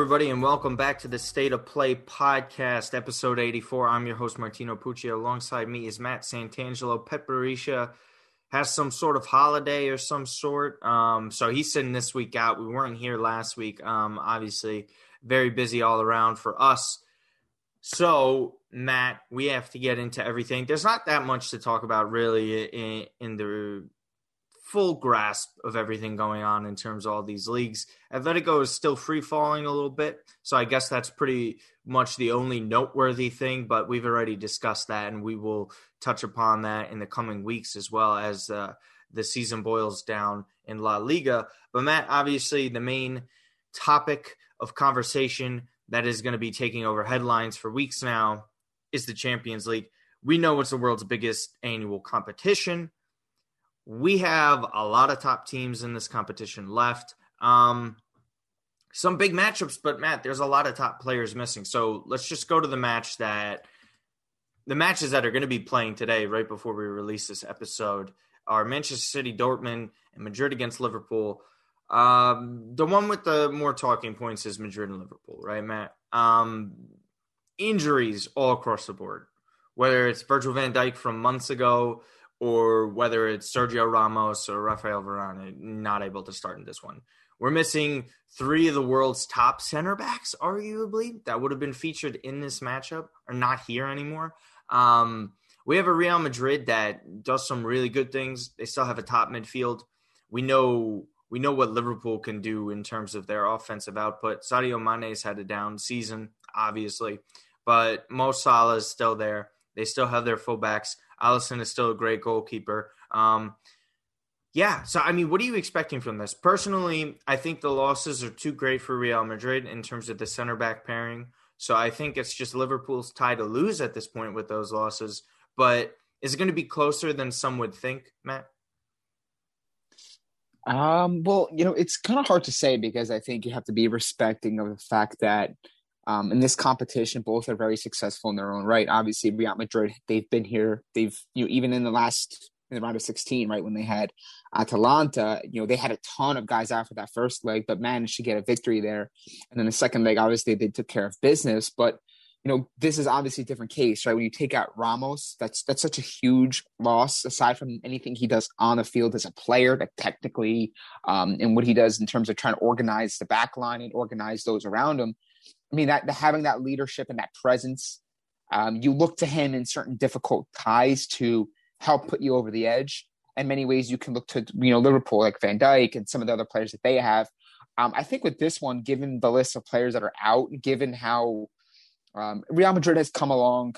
Everybody, and welcome back to the State of Play podcast, episode 84. I'm your host, Martino Pucci. Alongside me is Matt Santangelo. Pet Barisha has some sort of holiday or some sort. Um, so he's sitting this week out. We weren't here last week. Um, obviously, very busy all around for us. So, Matt, we have to get into everything. There's not that much to talk about really in, in the full grasp of everything going on in terms of all these leagues. Atletico is still free falling a little bit, so I guess that's pretty much the only noteworthy thing. But we've already discussed that, and we will touch upon that in the coming weeks as well as uh, the season boils down in La Liga. But Matt, obviously, the main topic of conversation that is going to be taking over headlines for weeks now is the Champions League. We know it's the world's biggest annual competition we have a lot of top teams in this competition left. Um, some big matchups, but Matt, there's a lot of top players missing. So let's just go to the match that the matches that are going to be playing today, right before we release this episode, are Manchester City, Dortmund, and Madrid against Liverpool. Um, the one with the more talking points is Madrid and Liverpool, right, Matt? Um, injuries all across the board, whether it's Virgil van Dijk from months ago or whether it's Sergio Ramos or Rafael Varane not able to start in this one. We're missing three of the world's top center backs, arguably, that would have been featured in this matchup are not here anymore. Um, we have a Real Madrid that does some really good things. They still have a top midfield. We know we know what Liverpool can do in terms of their offensive output. Sadio Mane's had a down season, obviously, but Mo Salah is still there. They still have their fullbacks. Alisson is still a great goalkeeper. Um, yeah, so I mean, what are you expecting from this? Personally, I think the losses are too great for Real Madrid in terms of the center back pairing. So I think it's just Liverpool's tie to lose at this point with those losses. But is it going to be closer than some would think, Matt? Um, well, you know, it's kind of hard to say because I think you have to be respecting of the fact that um, in this competition, both are very successful in their own right. Obviously, Real Madrid, they've been here. They've, you know, even in the last in the round of 16, right when they had Atalanta, you know, they had a ton of guys out for that first leg, but managed to get a victory there. And then the second leg, obviously, they took care of business. But you know, this is obviously a different case, right? When you take out Ramos, that's that's such a huge loss. Aside from anything he does on the field as a player, that technically, um, and what he does in terms of trying to organize the back line and organize those around him, I mean, that having that leadership and that presence, um, you look to him in certain difficult ties to help put you over the edge. In many ways, you can look to you know Liverpool like Van Dijk and some of the other players that they have. Um, I think with this one, given the list of players that are out, given how um, Real Madrid has come along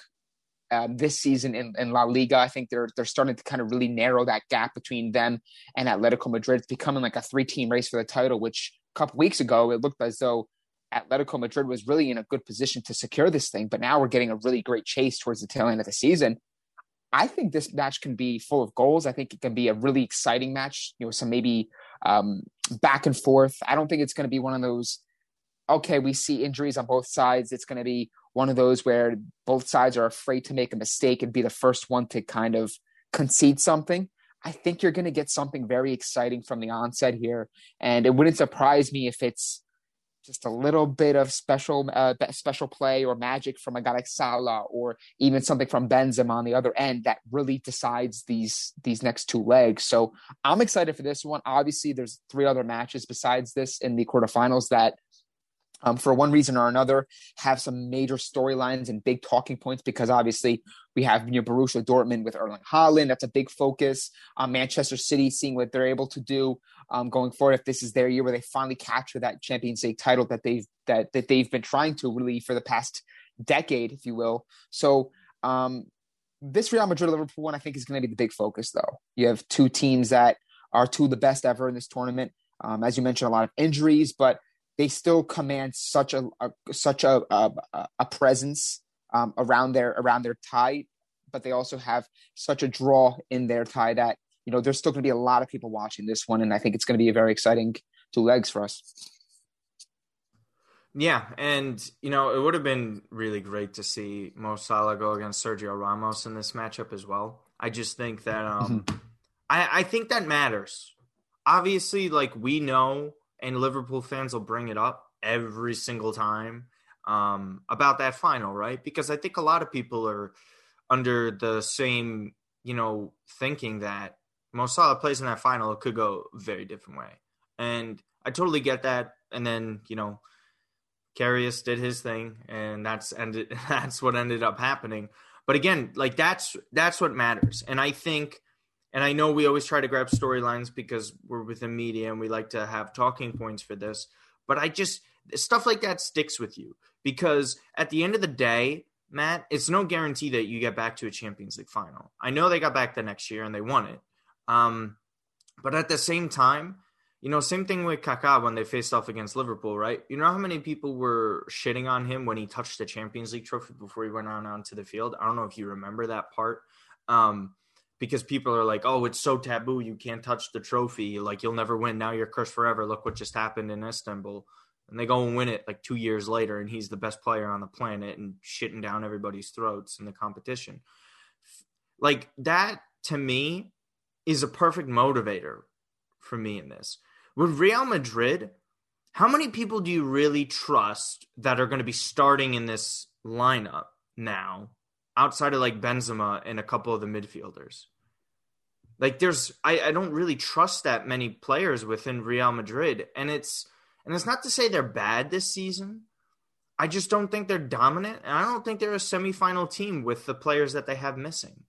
um, this season in, in, La Liga. I think they're they're starting to kind of really narrow that gap between them and Atletico Madrid. It's becoming like a three team race for the title. Which a couple weeks ago it looked as though Atletico Madrid was really in a good position to secure this thing, but now we're getting a really great chase towards the tail end of the season. I think this match can be full of goals. I think it can be a really exciting match. You know, some maybe um, back and forth. I don't think it's going to be one of those. Okay, we see injuries on both sides. It's going to be one of those where both sides are afraid to make a mistake and be the first one to kind of concede something. I think you're going to get something very exciting from the onset here, and it wouldn't surprise me if it's just a little bit of special uh, special play or magic from a guy like Salah or even something from Benzema on the other end that really decides these these next two legs. So I'm excited for this one. Obviously, there's three other matches besides this in the quarterfinals that um, for one reason or another, have some major storylines and big talking points because obviously we have you know, Borussia Dortmund with Erling Haaland. That's a big focus. Um, Manchester City seeing what they're able to do um, going forward. If this is their year where they finally capture that Champions League title that they've that that they've been trying to really for the past decade, if you will. So um, this Real Madrid Liverpool one, I think, is going to be the big focus. Though you have two teams that are two of the best ever in this tournament. Um, as you mentioned, a lot of injuries, but they still command such a, a such a a, a presence um, around their around their tie, but they also have such a draw in their tie that you know there's still going to be a lot of people watching this one, and I think it's going to be a very exciting two legs for us. Yeah, and you know it would have been really great to see Mo Salah go against Sergio Ramos in this matchup as well. I just think that um, mm-hmm. I, I think that matters. Obviously, like we know and Liverpool fans will bring it up every single time um, about that final, right? Because I think a lot of people are under the same, you know, thinking that Mo Salah plays in that final, it could go a very different way. And I totally get that. And then, you know, Karius did his thing, and that's ended. That's what ended up happening. But again, like that's that's what matters. And I think, and I know we always try to grab storylines because we're within media and we like to have talking points for this. But I just stuff like that sticks with you because at the end of the day, Matt, it's no guarantee that you get back to a Champions League final. I know they got back the next year and they won it. Um, but at the same time, you know, same thing with Kaká when they faced off against Liverpool, right? You know how many people were shitting on him when he touched the Champions League trophy before he went on onto the field? I don't know if you remember that part. Um, because people are like, "Oh, it's so taboo. You can't touch the trophy. Like you'll never win. Now you're cursed forever. Look what just happened in Istanbul." And they go and win it like 2 years later and he's the best player on the planet and shitting down everybody's throats in the competition. Like that to me is a perfect motivator for me in this with Real Madrid, how many people do you really trust that are going to be starting in this lineup now, outside of like Benzema and a couple of the midfielders? Like, there's, I, I don't really trust that many players within Real Madrid, and it's, and it's not to say they're bad this season. I just don't think they're dominant, and I don't think they're a semifinal team with the players that they have missing.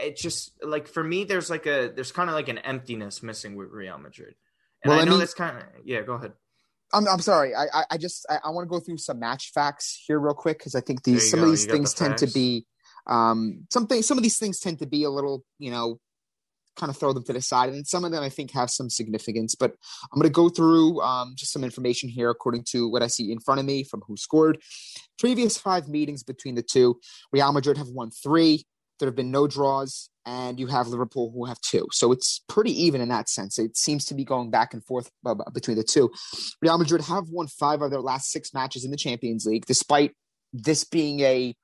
It's just like for me, there's like a there's kind of like an emptiness missing with Real Madrid. And well, I know I mean, that's kind of yeah. Go ahead. I'm I'm sorry. I I just I, I want to go through some match facts here real quick because I think these some go. of these you things the tend to be um something some of these things tend to be a little you know kind of throw them to the side and some of them I think have some significance. But I'm going to go through um, just some information here according to what I see in front of me from WhoScored. Previous five meetings between the two, Real Madrid have won three. There have been no draws, and you have Liverpool who have two. So it's pretty even in that sense. It seems to be going back and forth between the two. Real Madrid have won five of their last six matches in the Champions League, despite this being a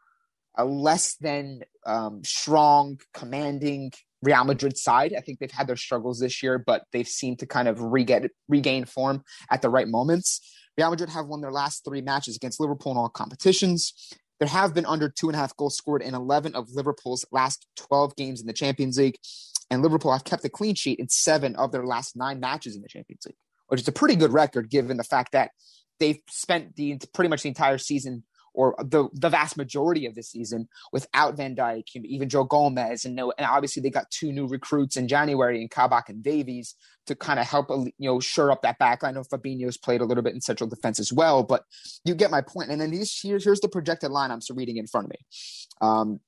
a less than um, strong, commanding Real Madrid side. I think they've had their struggles this year, but they've seemed to kind of regain form at the right moments. Real Madrid have won their last three matches against Liverpool in all competitions. There have been under two and a half goals scored in 11 of Liverpool's last 12 games in the Champions League. And Liverpool have kept a clean sheet in seven of their last nine matches in the Champions League, which is a pretty good record given the fact that they've spent the pretty much the entire season or the the vast majority of the season without Van Dijk, even Joe Gomez, and no, and obviously they got two new recruits in January in Kabak and Davies to kind of help you know shore up that back. I know Fabinho's played a little bit in central defense as well, but you get my point. And then these here's here's the projected line I'm reading in front of me. Um,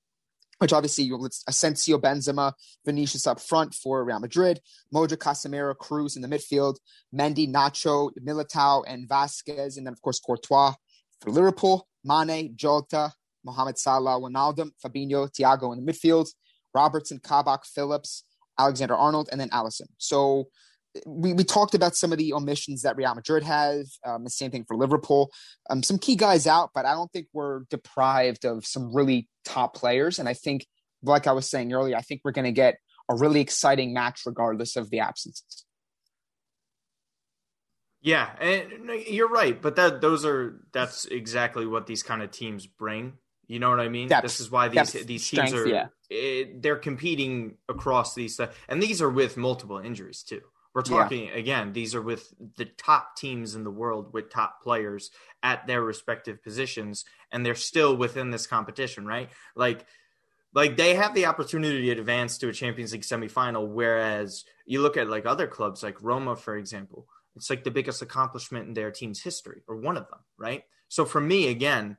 which obviously you Asensio, Benzema, Vinicius up front for Real Madrid, Moja, Casemiro, Kroos in the midfield, Mendy, Nacho, Militao, and Vasquez, and then of course Courtois for Liverpool. Mane, Jota, Mohamed Salah, Wijnaldum, Fabinho, Thiago in the midfield, Robertson, Kabak, Phillips, Alexander Arnold, and then Alisson. So we, we talked about some of the omissions that Real Madrid has. Um, the same thing for Liverpool. Um, some key guys out, but I don't think we're deprived of some really top players. And I think, like I was saying earlier, I think we're going to get a really exciting match regardless of the absences. Yeah, and you're right, but that those are that's exactly what these kind of teams bring. You know what I mean? Depth, this is why these these teams strength, are yeah. it, they're competing across these and these are with multiple injuries too. We're talking yeah. again; these are with the top teams in the world with top players at their respective positions, and they're still within this competition, right? Like, like they have the opportunity to advance to a Champions League semifinal, whereas you look at like other clubs, like Roma, for example it's like the biggest accomplishment in their team's history, or one of them, right? So for me, again,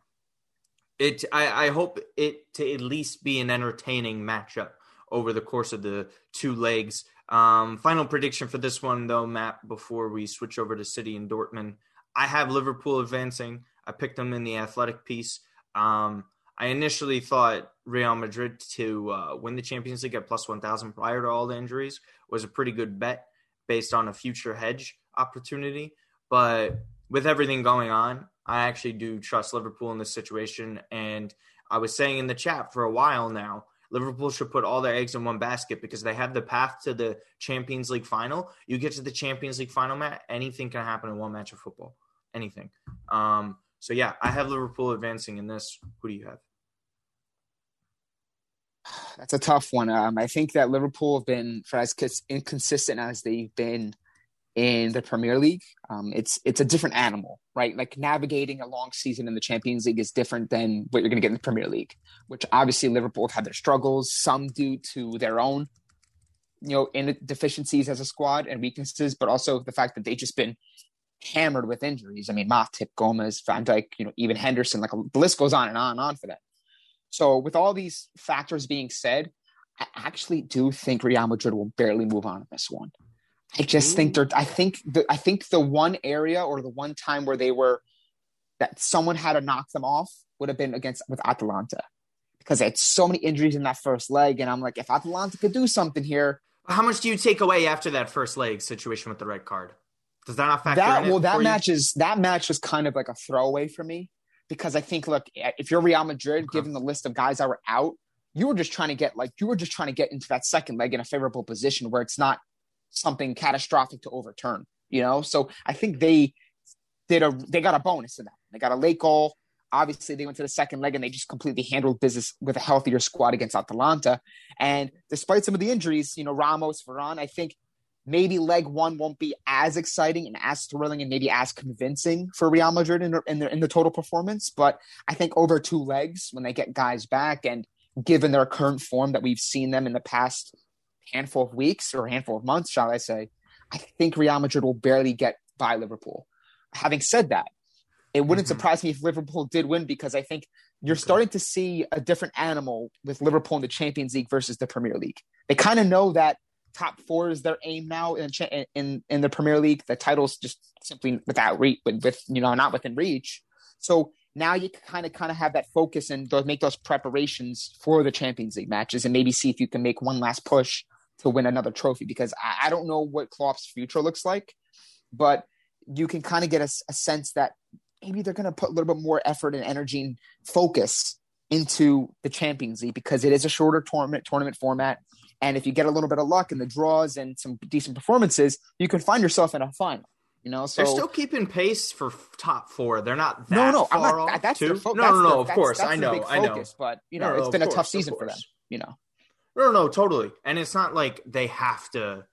it I, I hope it to at least be an entertaining matchup over the course of the two legs. Um, final prediction for this one, though, Matt, before we switch over to City and Dortmund. I have Liverpool advancing. I picked them in the athletic piece. Um, I initially thought Real Madrid to uh, win the Champions League at plus 1,000 prior to all the injuries was a pretty good bet based on a future hedge opportunity. But with everything going on, I actually do trust Liverpool in this situation. And I was saying in the chat for a while now, Liverpool should put all their eggs in one basket because they have the path to the Champions League final. You get to the Champions League final, Matt, anything can happen in one match of football. anything. Um, so yeah, I have Liverpool advancing in this. Who do you have? That's a tough one. Um, I think that Liverpool have been for as inconsistent as they've been in the Premier League. Um, it's it's a different animal, right? Like navigating a long season in the Champions League is different than what you're going to get in the Premier League, which obviously Liverpool have had their struggles, some due to their own, you know, in deficiencies as a squad and weaknesses, but also the fact that they've just been hammered with injuries. I mean, Matip, Gomez, Van Dijk, you know, even Henderson, like the list goes on and on and on for them. So with all these factors being said, I actually do think Real Madrid will barely move on in this one. I just Ooh. think they're. I think the. I think the one area or the one time where they were that someone had to knock them off would have been against with Atalanta because they had so many injuries in that first leg, and I'm like, if Atalanta could do something here. How much do you take away after that first leg situation with the red card? Does that not factor that? Well, that match you? is that match was kind of like a throwaway for me because I think, look, if you're Real Madrid, okay. given the list of guys that were out, you were just trying to get like you were just trying to get into that second leg in a favorable position where it's not something catastrophic to overturn. You know, so I think they did a they got a bonus in that. They got a late goal. Obviously, they went to the second leg and they just completely handled business with a healthier squad against Atalanta. And despite some of the injuries, you know, Ramos, Varane, I think maybe leg one won't be as exciting and as thrilling and maybe as convincing for Real Madrid in, in, the, in the total performance. But I think over two legs, when they get guys back and given their current form that we've seen them in the past handful of weeks or a handful of months, shall I say, I think Real Madrid will barely get by Liverpool. Having said that, it wouldn't mm-hmm. surprise me if Liverpool did win because I think you're okay. starting to see a different animal with Liverpool in the Champions League versus the Premier League. They kind of know that top four is their aim now in in in the Premier League. The title's just simply without reach, with, with you know not within reach. So now you kind of kind of have that focus and make those preparations for the Champions League matches, and maybe see if you can make one last push to win another trophy. Because I, I don't know what Klopp's future looks like, but you can kind of get a, a sense that maybe they're going to put a little bit more effort and energy and focus into the Champions League because it is a shorter tournament tournament format. And if you get a little bit of luck in the draws and some decent performances, you can find yourself in a final. You know, so they're still keeping pace for top four. They're not no, no. I'm not. Off, that's fo- no, no, no. Their, of course, I know, I know. But you know, no, it's been course, a tough season for them. You know, no, no, totally. And it's not like they have to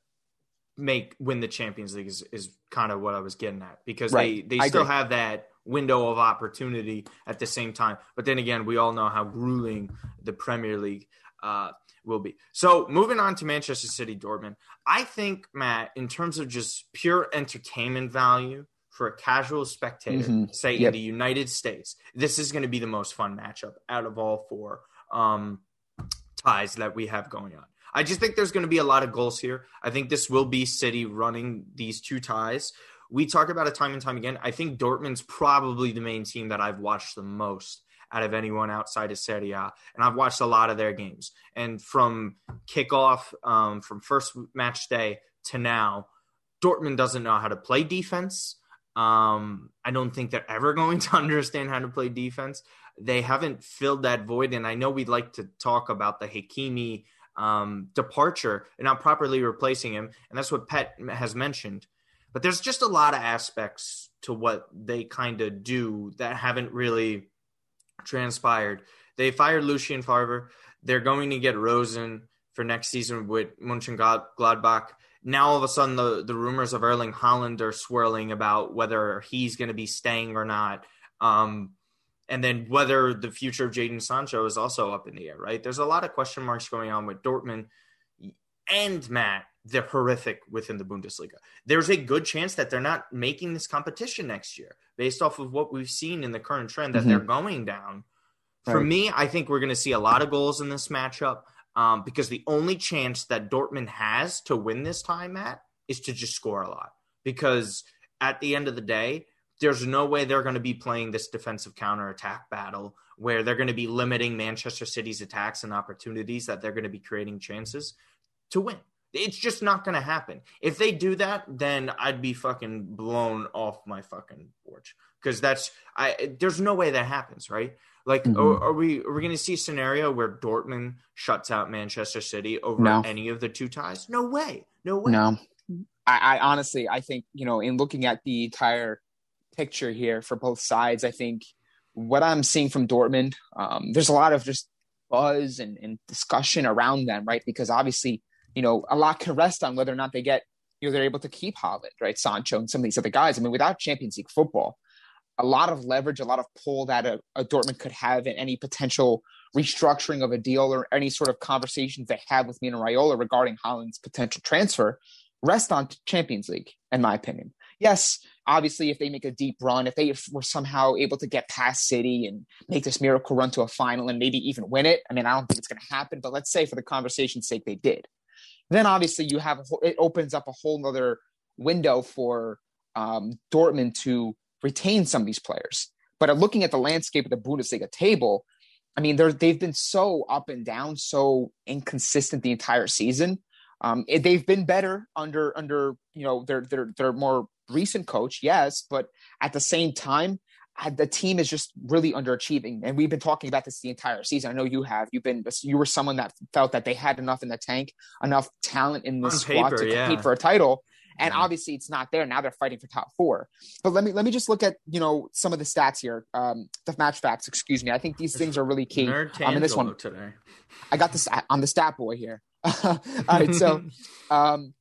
make win the Champions League. Is, is kind of what I was getting at because right. they they still have that window of opportunity at the same time. But then again, we all know how grueling the Premier League uh, will be. So moving on to Manchester City Dortmund, I think Matt, in terms of just pure entertainment value for a casual spectator, mm-hmm. say yep. in the United States, this is going to be the most fun matchup out of all four um, ties that we have going on. I just think there's going to be a lot of goals here. I think this will be City running these two ties. We talk about it time and time again. I think Dortmund's probably the main team that I've watched the most out of anyone outside of Serie A. And I've watched a lot of their games. And from kickoff, um, from first match day to now, Dortmund doesn't know how to play defense. Um, I don't think they're ever going to understand how to play defense. They haven't filled that void. And I know we'd like to talk about the Hakimi um, departure and not properly replacing him. And that's what Pet has mentioned. But there's just a lot of aspects to what they kind of do that haven't really transpired. They fired Lucien Favre. They're going to get Rosen for next season with Mönchengladbach. Now all of a sudden the, the rumors of Erling Haaland are swirling about whether he's going to be staying or not. Um, and then whether the future of Jadon Sancho is also up in the air, right? There's a lot of question marks going on with Dortmund and Matt. They're horrific within the Bundesliga. There's a good chance that they're not making this competition next year based off of what we've seen in the current trend that mm-hmm. they're going down. For right. me, I think we're going to see a lot of goals in this matchup um, because the only chance that Dortmund has to win this time, Matt, is to just score a lot. Because at the end of the day, there's no way they're going to be playing this defensive counter attack battle where they're going to be limiting Manchester City's attacks and opportunities that they're going to be creating chances to win. It's just not going to happen. If they do that, then I'd be fucking blown off my fucking porch because that's I. There's no way that happens, right? Like, mm-hmm. are, are, we are we going to see a scenario where Dortmund shuts out Manchester City over no. any of the two ties? No way, no way. No, I, I honestly I think you know in looking at the entire picture here for both sides. I think what I'm seeing from Dortmund, um, there's a lot of just buzz and, and discussion around them, right? Because obviously, you know, a lot can rest on whether or not they get, you know, they're able to keep Haaland, right? Sancho and some of these other guys. I mean, without Champions League football, a lot of leverage, a lot of pull that a, a Dortmund could have in any potential restructuring of a deal or any sort of conversations they have with Mino Raiola regarding Haaland's potential transfer rest on Champions League, in my opinion. Yes, obviously, if they make a deep run, if they were somehow able to get past City and make this miracle run to a final and maybe even win it, I mean, I don't think it's going to happen, but let's say for the conversation's sake, they did. Then obviously, you have a, it opens up a whole other window for um, Dortmund to retain some of these players. But looking at the landscape of the Bundesliga table, I mean, they're, they've been so up and down, so inconsistent the entire season. Um, it, they've been better under under you know their their their more recent coach, yes, but at the same time, the team is just really underachieving. And we've been talking about this the entire season. I know you have. You've been you were someone that felt that they had enough in the tank, enough talent in the squad paper, to compete yeah. for a title. And yeah. obviously, it's not there now. They're fighting for top four. But let me let me just look at you know some of the stats here, um, the match facts. Excuse me. I think these things are really key. Um, in this one today, I got this on the stat boy here. all right, so um,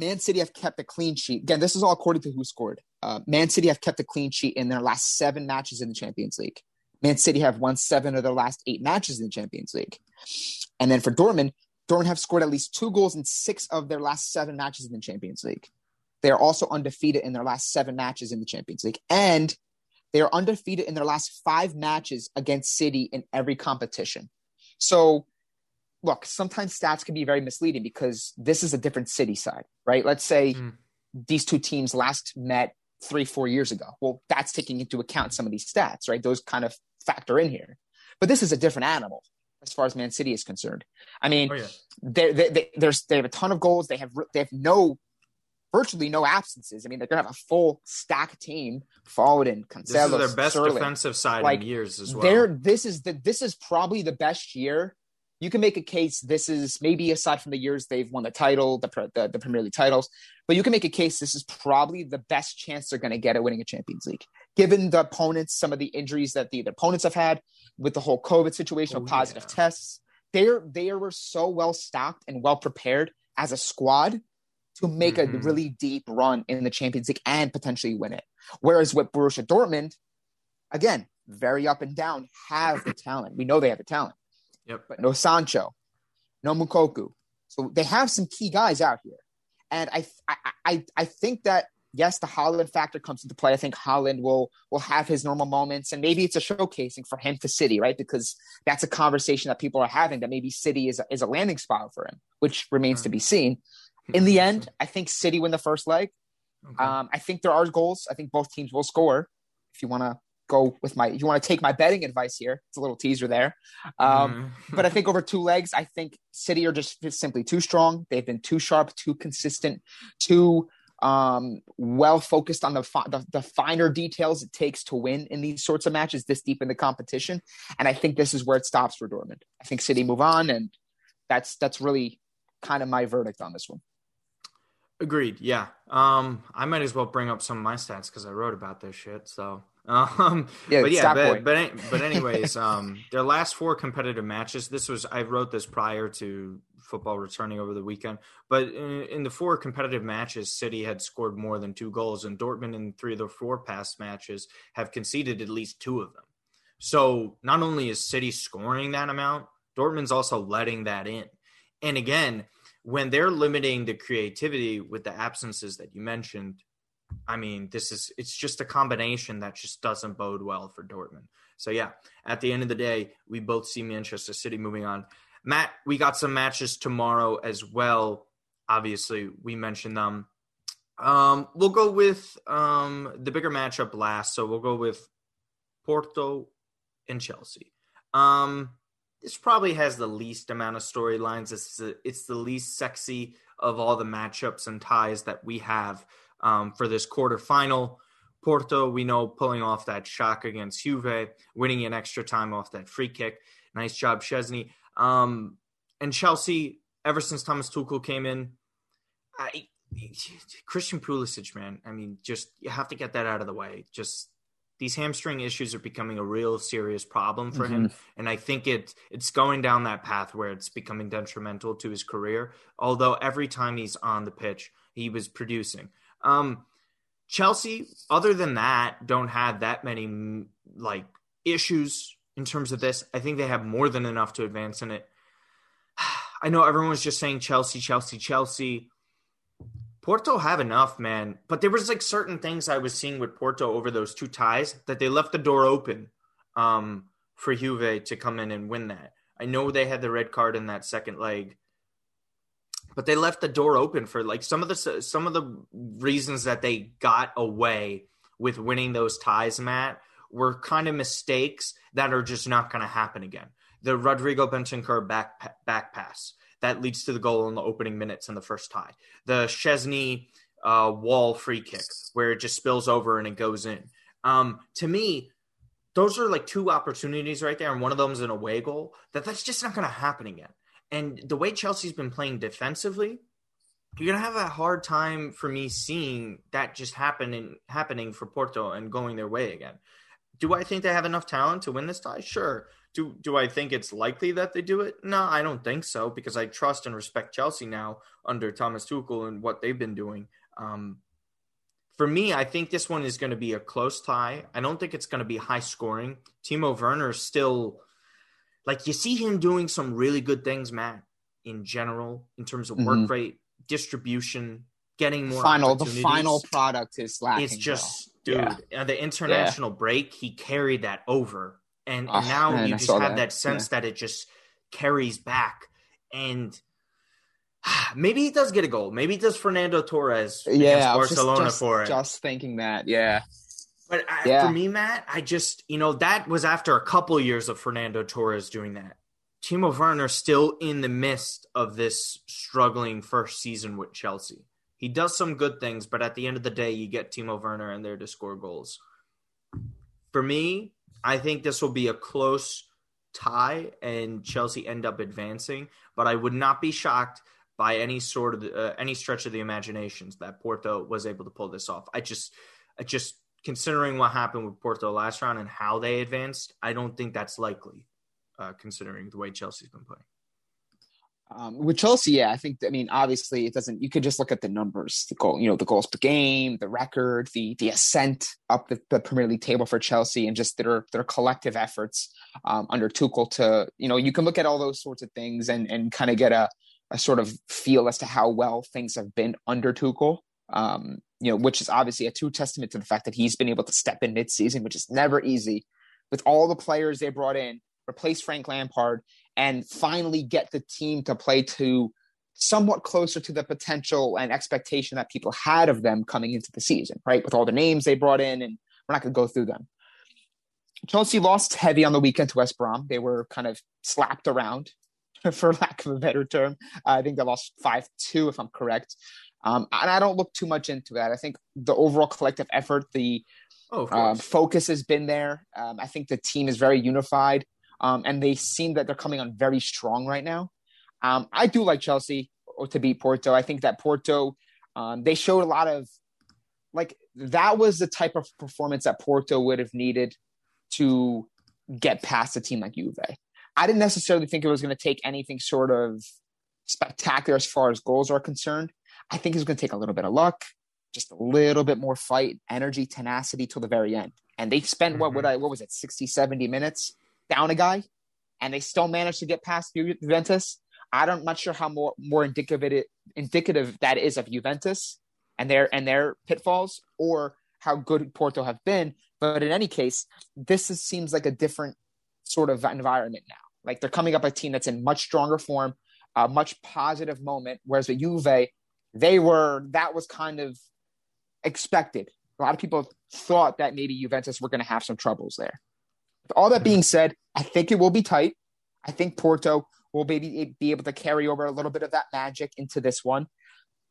Man City have kept a clean sheet. Again, this is all according to WhoScored. Uh, Man City have kept a clean sheet in their last seven matches in the Champions League. Man City have won seven of their last eight matches in the Champions League. And then for Dortmund, Dortmund have scored at least two goals in six of their last seven matches in the Champions League. They are also undefeated in their last seven matches in the Champions League. And they are undefeated in their last five matches against City in every competition. So, look, sometimes stats can be very misleading because this is a different City side, right? Let's say mm. these two teams last met three, four years ago. Well, that's taking into account some of these stats, right? Those kind of factor in here. But this is a different animal as far as Man City is concerned. I mean, oh, yeah. they, they, they, there's they have a ton of goals. They have they have no virtually no absences. I mean, they're gonna have a full stack team. Foden, Cancelo, this is their best Sterling. defensive side like, in years as well. They're this is the this is probably the best year. You can make a case. This is maybe aside from the years they've won the title, the the, the Premier League titles, but you can make a case. This is probably the best chance they're going to get at winning a Champions League, given the opponents, some of the injuries that the, the opponents have had with the whole COVID situation, oh, positive yeah. tests. They're they were so well stocked and well prepared as a squad to make mm-hmm. a really deep run in the Champions League and potentially win it. Whereas with Borussia Dortmund, again, very up and down, have the talent. We know they have the talent. Yep. But no Sancho, no Moukoko. So they have some key guys out here. And I I I, I think that yes, the Haaland factor comes into play. I think Haaland will will have his normal moments, and maybe it's a showcasing for him to City, right? Because that's a conversation that people are having that maybe City is a, is a landing spot for him, which remains to be seen. In the end, I think City win the first leg. Okay. Um, I think there are goals. I think both teams will score. If you want to go with my, you want to take my betting advice here, it's a little teaser there. Um, mm. but I think over two legs, I think City are just simply too strong. They've been too sharp, too consistent, too um, well focused on the, fi- the, the finer details it takes to win in these sorts of matches this deep in the competition. And I think this is where it stops for Dortmund. I think City move on, and that's that's really kind of my verdict on this one. Agreed. Yeah. Um, I might as well bring up some of my stats because I wrote about this shit. So, um, yeah, but yeah, but, but, but anyways, um, their last four competitive matches. This was I wrote this prior to football returning over the weekend. But in, in, the four competitive matches, City had scored more than two goals, and Dortmund in three of the four past matches have conceded at least two of them. So not only is City scoring that amount, Dortmund's also letting that in. And again, when they're limiting the creativity with the absences that you mentioned, I mean, this is it's just a combination that just doesn't bode well for Dortmund. So yeah, at the end of the day, we both see Manchester City moving on. Matt, we got some matches tomorrow as well. Obviously, we mentioned them. Um, we'll go with um, the bigger matchup last. So we'll go with Porto and Chelsea. Um, this probably has the least amount of storylines. It's it's the least sexy of all the matchups and ties that we have um, for this quarterfinal. Porto, we know, pulling off that shock against Juve, winning in extra time off that free kick. Nice job, Szczesny. Um, and Chelsea, ever since Thomas Tuchel came in, I Christian Pulisic, man. I mean, just you have to get that out of the way. Just these hamstring issues are becoming a real serious problem for mm-hmm. him, and I think it it's going down that path where it's becoming detrimental to his career. Although every time he's on the pitch, he was producing. Um, Chelsea, other than that, don't have that many like issues in terms of this. I think they have more than enough to advance in it. I know everyone was just saying Chelsea, Chelsea, Chelsea. Porto have enough, man. But there was like certain things I was seeing with Porto over those two ties that they left the door open um, for Juve to come in and win that. I know they had the red card in that second leg, but they left the door open for like some of the some of the reasons that they got away with winning those ties, Matt, were kind of mistakes that are just not going to happen again. The Rodrigo Bentancur back back pass that leads to the goal in the opening minutes in the first tie. The Szczesny uh, wall free kick where it just spills over and it goes in. Um, to me, those are like two opportunities right there, and one of them is an away goal. That that's just not going to happen again. And the way Chelsea's been playing defensively, you're gonna have a hard time for me seeing that just happening happening for Porto and going their way again. Do I think they have enough talent to win this tie? Sure. Do do I think it's likely that they do it? No, I don't think so because I trust and respect Chelsea now under Thomas Tuchel and what they've been doing. Um, for me, I think this one is going to be a close tie. I don't think it's going to be high scoring. Timo Werner still like you see him doing some really good things, Matt, in general in terms of work mm-hmm. rate, distribution, getting more final. The final product is lacking. It's just, dude, yeah. the international yeah. break, he carried that over and, oh, now man, you just have that, that sense yeah. that it just carries back and maybe he does get a goal maybe does fernando torres yeah barcelona just, just, for it just thinking that yeah but I, yeah. for me matt i just you know that was after a couple years of fernando torres doing that timo werner still in the midst of this struggling first season with chelsea he does some good things but at the end of the day you get timo werner in there to score goals for me I think this will be a close tie and Chelsea end up advancing, but I would not be shocked by any sort of uh, any stretch of the imaginations that Porto was able to pull this off. I just I just considering what happened with Porto last round and how they advanced, I don't think that's likely uh, considering the way Chelsea's been playing. Um, with Chelsea, yeah, I think. I mean, obviously, it doesn't. You could just look at the numbers, the goal, you know, the goals per game, the record, the the ascent up the, the Premier League table for Chelsea, and just their their collective efforts um, under Tuchel. To you know, you can look at all those sorts of things and and kind of get a a sort of feel as to how well things have been under Tuchel. Um, you know, which is obviously a true testament to the fact that he's been able to step in mid-season, which is never easy, with all the players they brought in, replace Frank Lampard, and finally get the team to play to somewhat closer to the potential and expectation that people had of them coming into the season, right? With all the names they brought in, and we're not going to go through them. Chelsea lost heavy on the weekend to West Brom. They were kind of slapped around, for lack of a better term. I think they lost 5 2, if I'm correct. Um, and I don't look too much into that. I think the overall collective effort, the oh, um, focus has been there. Um, I think the team is very unified um, and they seem that they're coming on very strong right now. Um, I do like Chelsea to beat Porto. I think that Porto um, they showed a lot of like that was the type of performance that Porto would have needed to get past a team like Juve. I didn't necessarily think it was going to take anything sort of spectacular as far as goals are concerned. I think it's going to take a little bit of luck, just a little bit more fight, energy, tenacity till the very end. And they spent mm-hmm. what would I what was it 60 70 minutes down a guy, and they still managed to get past Juventus. I don't, not sure how more more indicative indicative that is of Juventus and their and their pitfalls, or how good Porto have been. But in any case, this is, seems like a different sort of environment now. Like they're coming up a team that's in much stronger form, a much positive moment. Whereas with Juve, they were that was kind of expected. A lot of people thought that maybe Juventus were going to have some troubles there. All that being said, I think it will be tight. I think Porto will maybe be able to carry over a little bit of that magic into this one.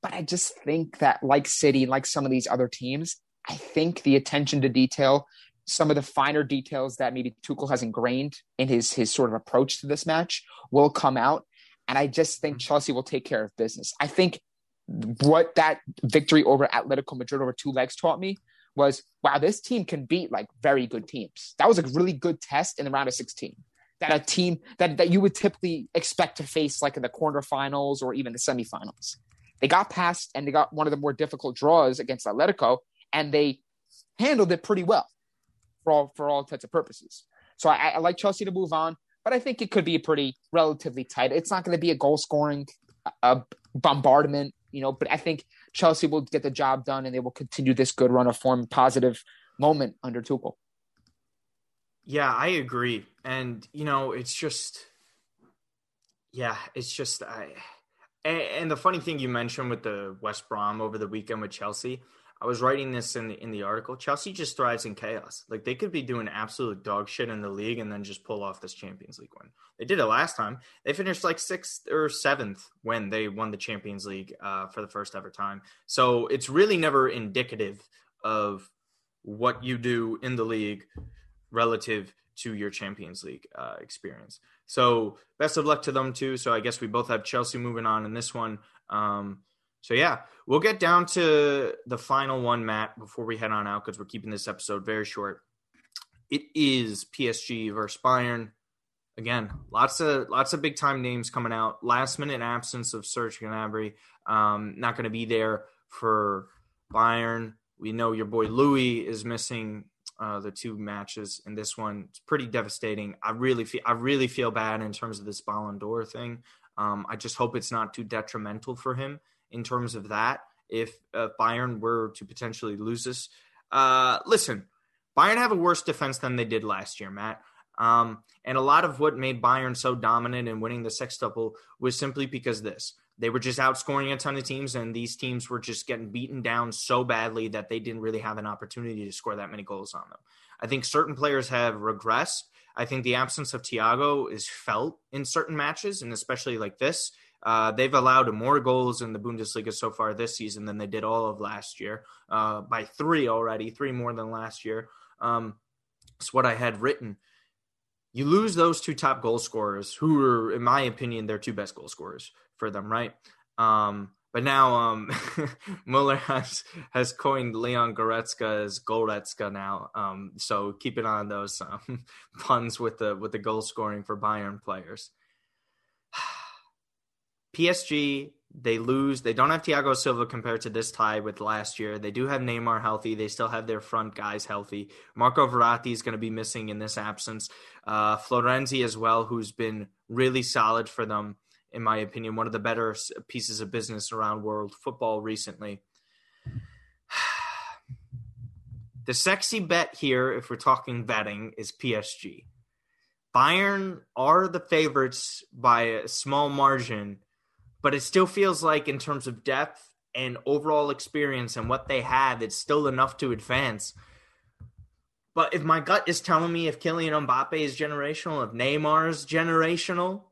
But I just think that, like City, like some of these other teams, I think the attention to detail, some of the finer details that maybe Tuchel has ingrained in his his sort of approach to this match will come out. And I just think mm-hmm. Chelsea will take care of business. I think what that victory over Atletico Madrid over two legs taught me was wow, this team can beat like very good teams. That was a really good test in the round of 16. That a team that, that you would typically expect to face like in the quarterfinals or even the semifinals. They got past and they got one of the more difficult draws against Atletico, and they handled it pretty well for all for all intents and purposes. So I, I like Chelsea to move on, but I think it could be pretty relatively tight. It's not going to be a goal scoring a bombardment, you know, but I think Chelsea will get the job done and they will continue this good run of form, positive moment under Tuchel. Yeah, I agree. And, you know, it's just, yeah, it's just, I, and, and the funny thing you mentioned with the West Brom over the weekend with Chelsea, I was writing this in the in the article. Chelsea just thrives in chaos. Like they could be doing absolute dog shit in the league and then just pull off this Champions League win. They did it last time. They finished like sixth or seventh when they won the Champions League uh, for the first ever time. So it's really never indicative of what you do in the league relative to your Champions League uh, experience. So best of luck to them too. So I guess we both have Chelsea moving on in this one. Um, so yeah, we'll get down to the final one, Matt, before we head on out because we're keeping this episode very short. It is PSG versus Bayern. Again, lots of lots of big time names coming out. Last minute absence of Serge Gnabry. Um, not going to be there for Bayern. We know your boy Lewy is missing uh, the two matches in this one. It's pretty devastating. I really feel I really feel bad in terms of this Ballon d'Or thing. Um, I just hope it's not too detrimental for him in terms of that if uh, Bayern were to potentially lose this. Uh, listen, Bayern have a worse defense than they did last year, Matt. Um, and a lot of what made Bayern so dominant in winning the sextuple was simply because this. They were just outscoring a ton of teams, and these teams were just getting beaten down so badly that they didn't really have an opportunity to score that many goals on them. I think certain players have regressed. I think the absence of Thiago is felt in certain matches, and especially like this. Uh, they've allowed more goals in the Bundesliga so far this season than they did all of last year, uh, by three already, three more than last year. Um, it's what I had written. You lose those two top goal scorers, who are, in my opinion, their two best goal scorers for them, right? Um, but now um, Muller has has coined Leon Goretzka as Goretzka now. Um, so keep it on those um, puns with the with the goal scoring for Bayern players. PSG, they lose. They don't have Thiago Silva compared to this tie with last year. They do have Neymar healthy. They still have their front guys healthy. Marco Verratti is going to be missing in this absence. Uh, Florenzi as well, who's been really solid for them, in my opinion, one of the better pieces of business around world football recently. the sexy bet here, if we're talking betting, is PSG. Bayern are the favorites by a small margin but it still feels like in terms of depth and overall experience and what they have, it's still enough to advance. But if my gut is telling me if Kylian Mbappe is generational, if Neymar is generational,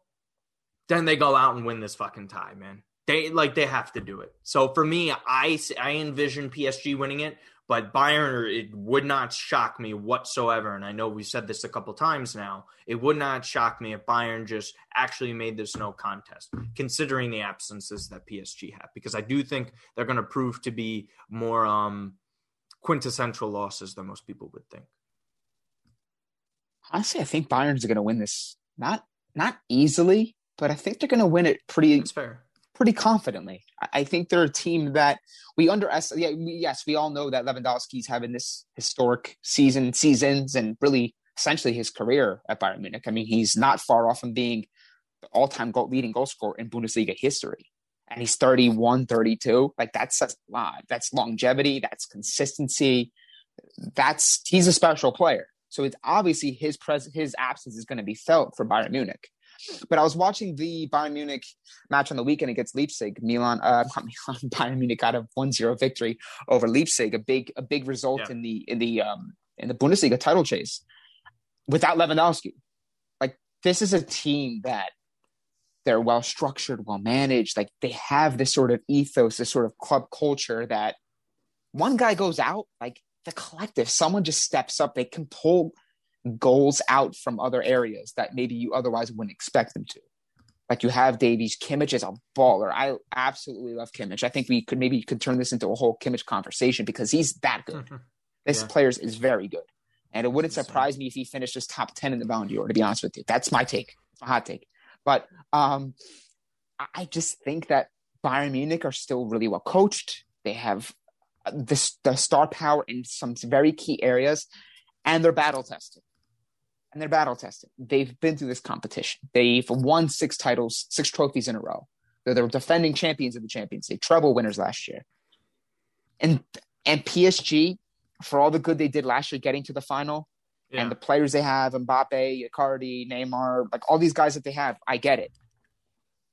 then they go out and win this fucking tie, man. They like they have to do it. So for me, I I envision PSG winning it, but Bayern, it would not shock me whatsoever. And I know we said this a couple times now. It would not shock me if Bayern just actually made this no contest, considering the absences that PSG have, because I do think they're going to prove to be more um, quintessential losses than most people would think. Honestly, I think Bayern's going to win this not not easily, but I think they're going to win it pretty. That's fair pretty confidently. I think they're a team that we underestimate. Yes, we all know that Lewandowski's having this historic season, seasons, and really essentially his career at Bayern Munich. I mean, he's not far off from being the all-time goal, leading goal scorer in Bundesliga history. And he's 31, 32. Like that's a lot. That's longevity. That's consistency. That's he's a special player. So it's obviously his pres his absence is going to be felt for Bayern Munich. But I was watching the Bayern Munich match on the weekend against Leipzig. Milan, uh, not Milan, Bayern Munich got a 1-0 victory over Leipzig, a big a big result yeah. in the in the um, in the Bundesliga title chase without Lewandowski. Like this is a team that they're well structured, well managed. Like they have this sort of ethos, this sort of club culture that one guy goes out, like the collective, someone just steps up, they can pull goals out from other areas that maybe you otherwise wouldn't expect them to. Like you have Davies. Kimmich is a baller. I absolutely love Kimmich. I think we could maybe could turn this into a whole Kimmich conversation because he's that good. this yeah. player is very good. And it wouldn't surprise me if he finished just top 10 in the Ballon d'Or, to be honest with you. That's my take. It's my hot take. But um, I just think that Bayern Munich are still really well coached. They have uh, the, the star power in some very key areas, and they're battle tested and they're battle tested. They've been through this competition. They've won six titles, six trophies in a row. They're the defending champions of the Champions League, treble winners last year. And and PSG, for all the good they did last year, getting to the final, yeah. and the players they have, Mbappe, Icardi, Neymar, like all these guys that they have, I get it.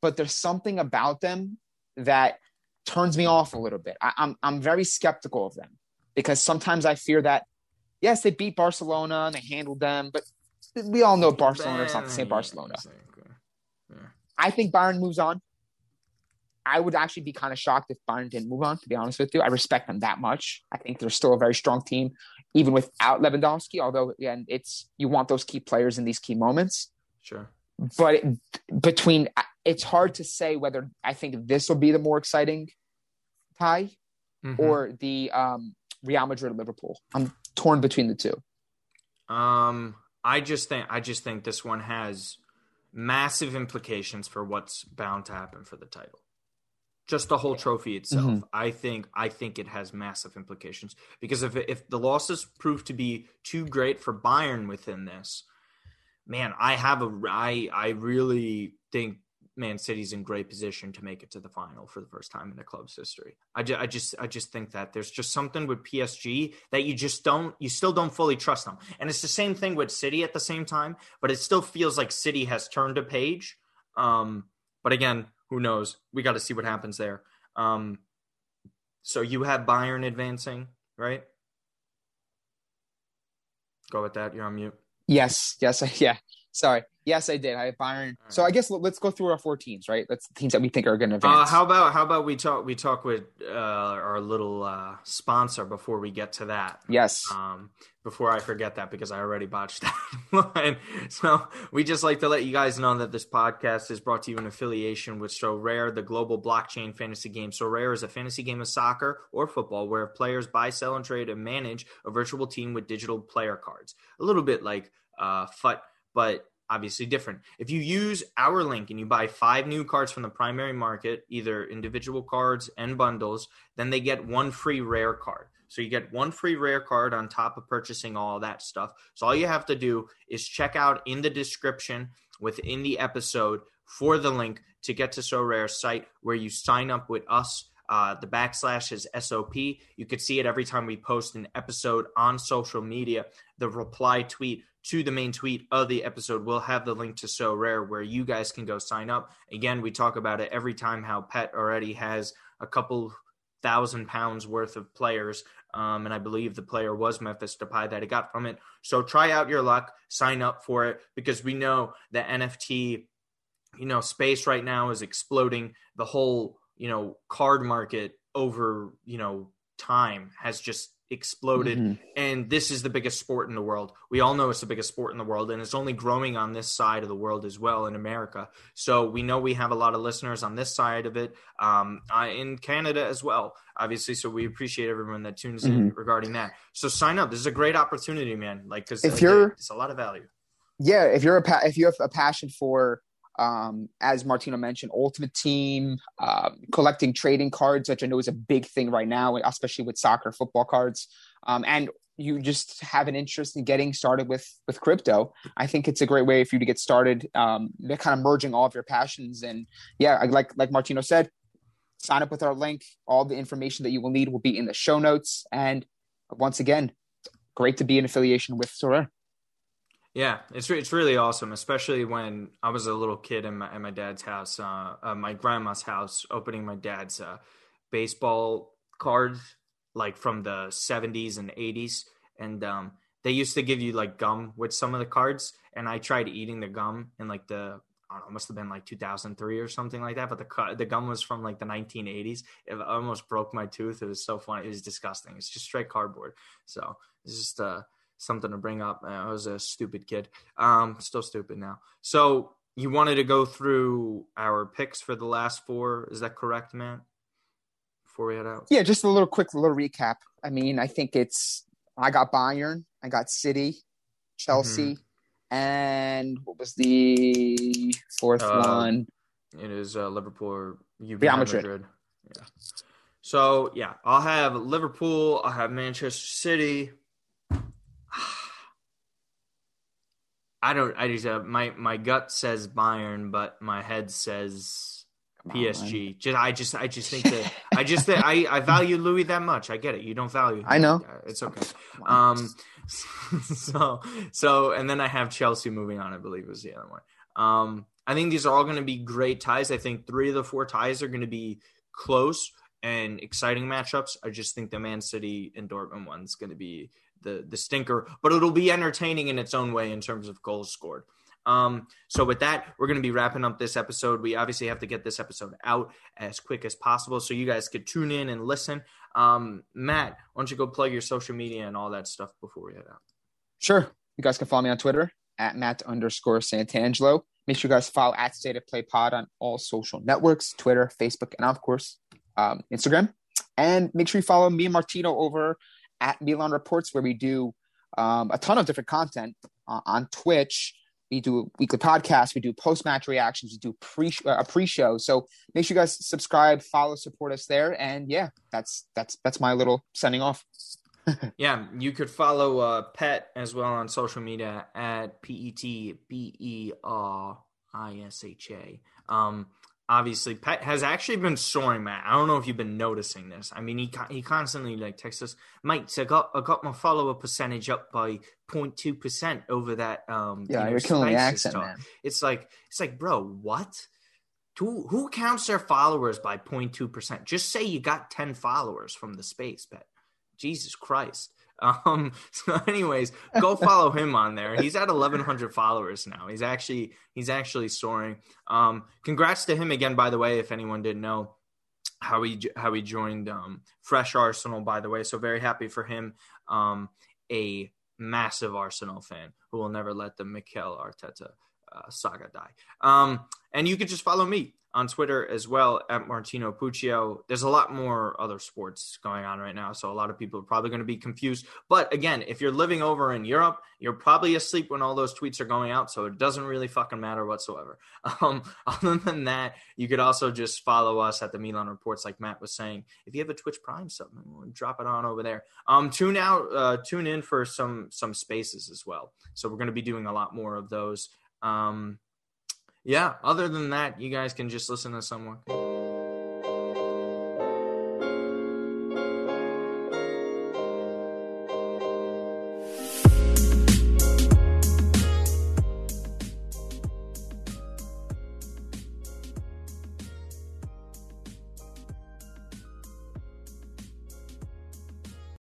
But there's something about them that turns me off a little bit. I, I'm I'm very skeptical of them because sometimes I fear that yes, they beat Barcelona and they handled them, but we all know Barcelona is not the same Barcelona. Yeah. I think Bayern moves on. I would actually be kind of shocked if Bayern didn't move on, to be honest with you. I respect them that much. I think they're still a very strong team, even without Lewandowski, although, again, it's you want those key players in these key moments. Sure. But it, between, it's hard to say whether I think this will be the more exciting tie mm-hmm. or the um, Real Madrid Liverpool. I'm torn between the two. Um, I just think I just think this one has massive implications for what's bound to happen for the title. Just the whole trophy itself. Mm-hmm. I think I think it has massive implications because if if the losses prove to be too great for Bayern within this, man, I have a I I really think Man City's in great position to make it to the final for the first time in the club's history. I, ju- I just I just think that there's just something with PSG that you just don't you still don't fully trust them. And it's the same thing with City at the same time, but it still feels like City has turned a page. Um, but again, who knows? We got to see what happens there. Um, so you have Bayern advancing, right? Go with that. You're on mute. Yes, yes, yeah. Sorry. Yes, I did. I have Bayern. So I guess let's go through our four teams, right? That's the teams that we think are going to uh, advance. Uh, how about how about we talk we talk with uh, our little uh, sponsor before we get to that? Yes. Um, before I forget that because I already botched that line. So we just like to let you guys know that this podcast is brought to you in affiliation with Sorare, the global blockchain fantasy game. Sorare is a fantasy game of soccer or football where players buy, sell, and trade and manage a virtual team with digital player cards. A little bit like uh, FUT but obviously different. If you use our link and you buy five new cards from the primary market, either individual cards and bundles, then they get one free rare card. So you get one free rare card on top of purchasing all that stuff. So all you have to do is check out in the description within the episode for the link to get to So Sorare site where you sign up with us. Uh, the backslash is SOP. You could see it every time we post an episode on social media. The reply tweet to the main tweet of the episode. We'll have the link to Sorare where you guys can go sign up. Again, we talk about it every time how Pet already has a couple thousand pounds worth of players. Um, and I believe the player was Memphis Depay that he got from it. So try out your luck, sign up for it because we know the NFT, you know, space right now is exploding. The whole, you know, card market over, you know, time has just exploded. Mm-hmm. and this is the biggest sport in the world. We all know it's the biggest sport in the world and it's only growing on this side of the world as well in america. So we know we have a lot of listeners on this side of it um, uh, in canada as well obviously. So we appreciate everyone that tunes mm-hmm. in regarding that. So sign up. This is a great opportunity man. Like because if you're it's a lot of value. Yeah if you're a pa- if you have a passion for um, as Martino mentioned, Ultimate Team, um, collecting trading cards, which I know is a big thing right now, especially with soccer, football cards, um, and you just have an interest in getting started with with crypto. I think it's a great way for you to get started. Um, kind of merging all of your passions, and yeah, like like Martino said, sign up with our link. All the information that you will need will be in the show notes. And once again, great to be in affiliation with Sorare. Yeah, it's it's really awesome, especially when I was a little kid in my, my dad's house, uh, uh, my grandma's house, opening my dad's uh, baseball cards, like from the '70s and '80s, and um, they used to give you like gum with some of the cards, and I tried eating the gum in like the I don't know, must have been like 2003 or something like that. But the the gum was from like the 1980s. It almost broke my tooth. It was so funny. It was disgusting. It's just straight cardboard. So it's just uh something to bring up. I was a stupid kid. Um, still stupid now. So you wanted to go through our picks for the last four. Is that correct, man? Before we head out. Yeah, just a little quick little recap. I mean, I think it's I got Bayern, I got City, Chelsea, mm-hmm. and what was the fourth uh, one? It is uh, Liverpool, Real Madrid. Madrid. Yeah. So yeah, I'll have Liverpool. I'll have Manchester City. I don't. I just uh, my my gut says Bayern, but my head says PSG. Just I just I just think that I just that I I value Louis that much. I get it. You don't value. Him. I know. It's okay. Um. So so and then I have Chelsea moving on. I believe was the other one. Um. I think these are all going to be great ties. I think three of the four ties are going to be close and exciting matchups. I just think the Man City and Dortmund one's going to be the the stinker, but it'll be entertaining in its own way in terms of goals scored. Um, so with that, we're going to be wrapping up this episode. We obviously have to get this episode out as quick as possible so you guys could tune in and listen. Um, Matt, why don't you go plug your social media and all that stuff before we head out? Sure. You guys can follow me on Twitter at Matt underscore Santangelo. Make sure you guys follow at State of Play Pod on all social networks, Twitter, Facebook, and of course, um, Instagram. And make sure you follow me and Martino over at Milan Reports, where we do um, a ton of different content uh, on Twitch. We do weekly podcasts, we do post match reactions, we do pre uh, a pre show. So make sure you guys subscribe, follow, support us there, and yeah, that's that's that's my little sending off. yeah, you could follow uh, Pet as well on social media at P E T B E R I S H A. Um, obviously Pet has actually been soaring, Matt. I don't know if you've been noticing this. I mean, he he constantly like texts us, mates. I got I got my follower percentage up by 02 percent over that. Um, yeah, you are killing the accent, talk. man. It's like it's like, bro, what? Who who counts their followers by 02 percent? Just say you got 10 followers from the space, Pet. Jesus Christ. Um, so anyways, go follow him on there. He's at 1100 followers now. He's actually, he's actually soaring. Um, congrats to him again, by the way, if anyone didn't know how he, how he joined, um, fresh Arsenal, by the way. So very happy for him. Um, a massive Arsenal fan who will never let the Mikel Arteta uh, saga die. Um, and you could just follow me on Twitter as well at Martino Puccio. There's a lot more other sports going on right now, so a lot of people are probably going to be confused. But again, if you're living over in Europe, you're probably asleep when all those tweets are going out, so it doesn't really fucking matter whatsoever. Um, other than that, you could also just follow us at the Milan Reports, like Matt was saying. If you have a Twitch Prime sub, drop it on over there. Um, tune out, uh, tune in for some some spaces as well. So we're going to be doing a lot more of those. Um, yeah, other than that, you guys can just listen to someone.